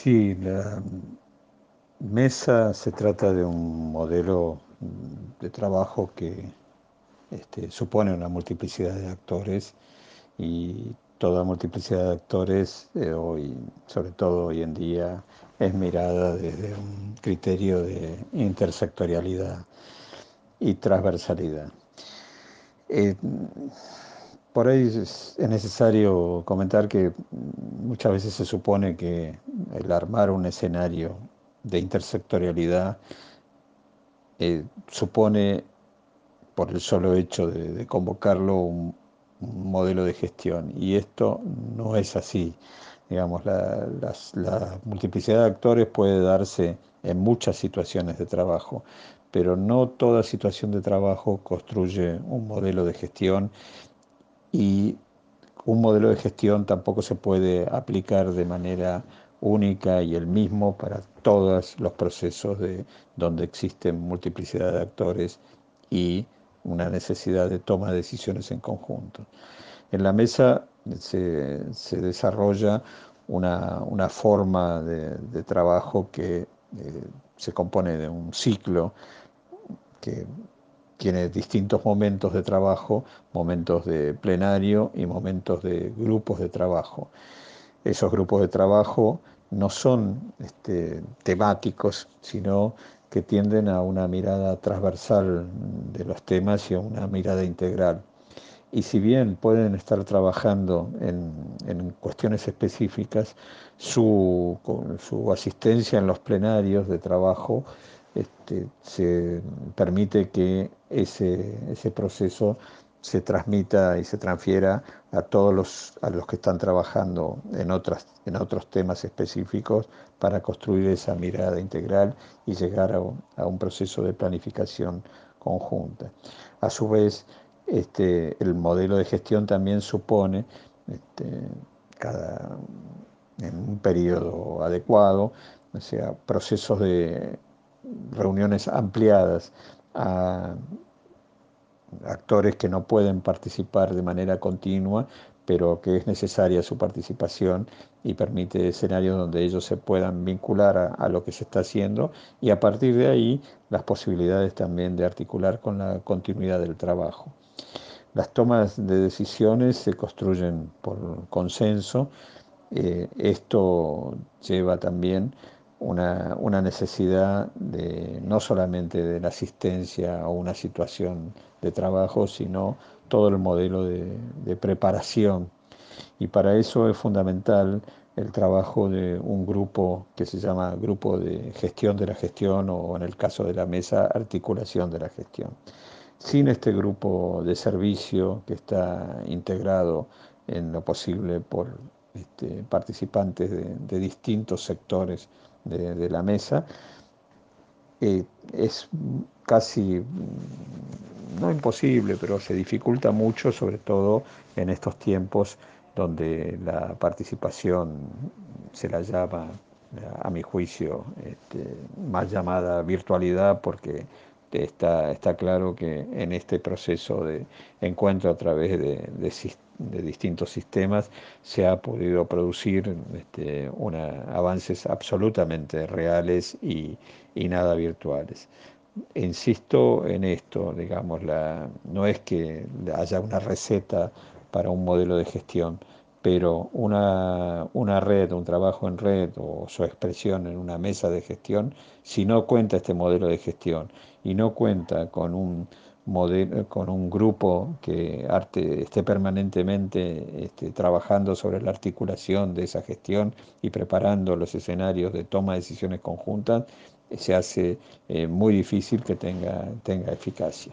Sí, la mesa se trata de un modelo de trabajo que este, supone una multiplicidad de actores y toda multiplicidad de actores eh, hoy, sobre todo hoy en día, es mirada desde un criterio de intersectorialidad y transversalidad. Eh, por ahí es, necesario comentar que muchas veces se supone que el armar un escenario de intersectorialidad eh, supone, por el solo hecho de, convocarlo, un, modelo de gestión. Y esto no es así. Digamos, la, la multiplicidad de actores puede darse en muchas situaciones de trabajo, pero no toda situación de trabajo construye un modelo de gestión y un modelo de gestión tampoco se puede aplicar de manera única y el mismo para todos los procesos de donde existen multiplicidad de actores y una necesidad de toma de decisiones en conjunto. En la mesa se, desarrolla una, forma de, trabajo que eh, se compone de un ciclo que tiene distintos momentos de trabajo, momentos de plenario y momentos de grupos de trabajo. Esos grupos de trabajo no son este, temáticos, sino que tienden a una mirada transversal de los temas y a una mirada integral. Y si bien pueden estar trabajando en, cuestiones específicas, su, su asistencia en los plenarios de trabajo este, se permite que ese, ese proceso se transmita y se transfiera a todos los, a los que están trabajando en, otras, en otros temas específicos para construir esa mirada integral y llegar a, un proceso de planificación conjunta. A su vez, este, el modelo de gestión también supone, este, cada, en un periodo adecuado, o sea, procesos de reuniones ampliadas a actores que no pueden participar de manera continua, pero que es necesaria su participación y permite escenarios donde ellos se puedan vincular a, lo que se está haciendo y a partir de ahí las posibilidades también de articular con la continuidad del trabajo. Las tomas de decisiones se construyen por consenso. Eh, esto lleva también una, necesidad de no solamente de la asistencia a una situación de trabajo, sino todo el modelo de, preparación. Y para eso es fundamental el trabajo de un grupo que se llama Grupo de Gestión de la Gestión o en el caso de la mesa, Articulación de la Gestión. Sin este grupo de servicio que está integrado en lo posible por este, participantes de distintos sectores de, la mesa, eh, es casi, no imposible, pero se dificulta mucho, sobre todo en estos tiempos donde la participación se la llama, a mi juicio, este, más llamada virtualidad, porque está, está claro que en este proceso de encuentro a través de, de, distintos sistemas se ha podido producir este, avances absolutamente reales y, y, nada virtuales. Insisto en esto, digamos, la, no es que haya una receta para un modelo de gestión, pero una, una, red, un trabajo en red o su expresión en una mesa de gestión, si no cuenta este modelo de gestión y no cuenta con un modelo, con un grupo que arte, esté permanentemente este, trabajando sobre la articulación de esa gestión y preparando los escenarios de toma de decisiones conjuntas, se hace eh, muy difícil que tenga, tenga eficacia.